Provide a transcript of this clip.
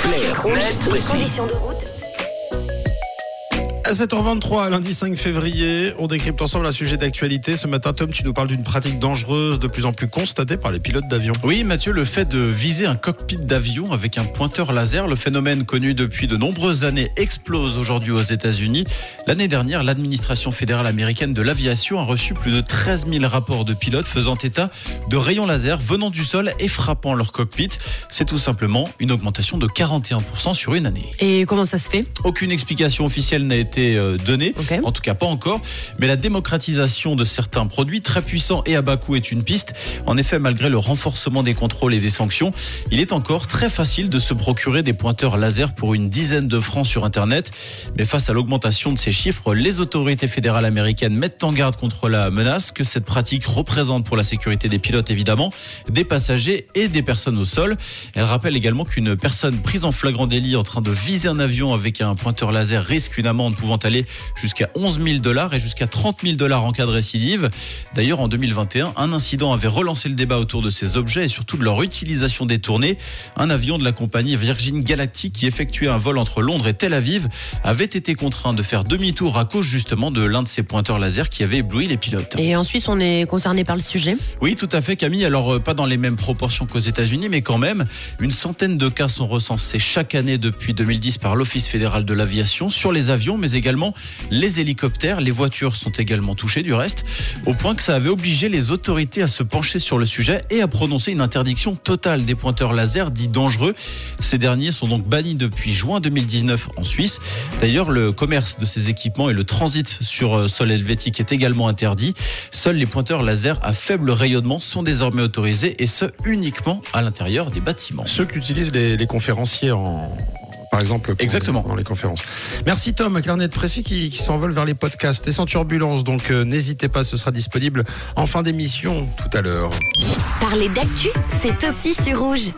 Clair, net, Les conditions de route À 7h23, lundi 5 février, on décrypte ensemble un sujet d'actualité. Ce matin, Tom, tu nous parles d'une pratique dangereuse de plus en plus constatée par les pilotes d'avion. Oui, Mathieu, le fait de viser un cockpit d'avion avec un pointeur laser, le phénomène connu depuis de nombreuses années, explose aujourd'hui aux États-Unis. L'année dernière, l'administration fédérale américaine de l'aviation a reçu plus de 13 000 rapports de pilotes faisant état de rayons laser venant du sol et frappant leur cockpit. C'est tout simplement une augmentation de 41% sur une année. Et comment ça se fait? Aucune explication officielle n'a été euh, donnée, Ok. en tout cas pas encore, mais la démocratisation de certains produits très puissants et à bas coût est une piste. En effet, malgré le renforcement des contrôles et des sanctions, il est encore très facile de se procurer des pointeurs laser pour une dizaine de francs sur Internet. Mais face à l'augmentation de ces chiffres, les autorités fédérales américaines mettent en garde contre la menace que cette pratique représente pour la sécurité des pilotes évidemment, des passagers et des personnes au sol. Elle rappelle également qu'une personne prise en flagrant délit en train de viser un avion avec un pointeur laser risque une amende pouvant aller jusqu'à 11 000 dollars et jusqu'à 30 000 dollars en cas de récidive. D'ailleurs, en 2021, un incident avait relancé le débat autour de ces objets et surtout de leur utilisation détournée. Un avion de la compagnie Virgin Galactic qui effectuait un vol entre Londres et Tel Aviv avait été contraint de faire demi-tour à cause justement de l'un de ces pointeurs laser qui avait ébloui les pilotes. Et en Suisse, on est concerné par le sujet. Oui, tout à fait, Camille. Alors, euh, pas dans les mêmes proportions qu'aux États-Unis, mais quand même, une centaine de cas sont recensés chaque année depuis 2010 par l'Office fédéral de l'aviation sur les avions, mais également les hélicoptères. Les voitures sont également touchées, du reste, au point que ça avait obligé les autorités à se pencher sur le sujet et à prononcer une interdiction totale des pointeurs laser dits dangereux. Ces derniers sont donc bannis depuis juin 2019 en Suisse. D'ailleurs, le commerce de ces équipements et le transit sur euh, sol helvétique est également interdit. Seuls les pointeurs laser à faible rayonnement sont désormais autorisés et ce uniquement à l'intérieur des bâtiments. Ceux qu'utilisent les, les conférenciers en. Par exemple, Exactement. dans les conférences. Merci Tom, carnet de précis qui, qui s'envole vers les podcasts et sans turbulence. Donc euh, n'hésitez pas, ce sera disponible en fin d'émission tout à l'heure. Parler d'actu, c'est aussi sur rouge.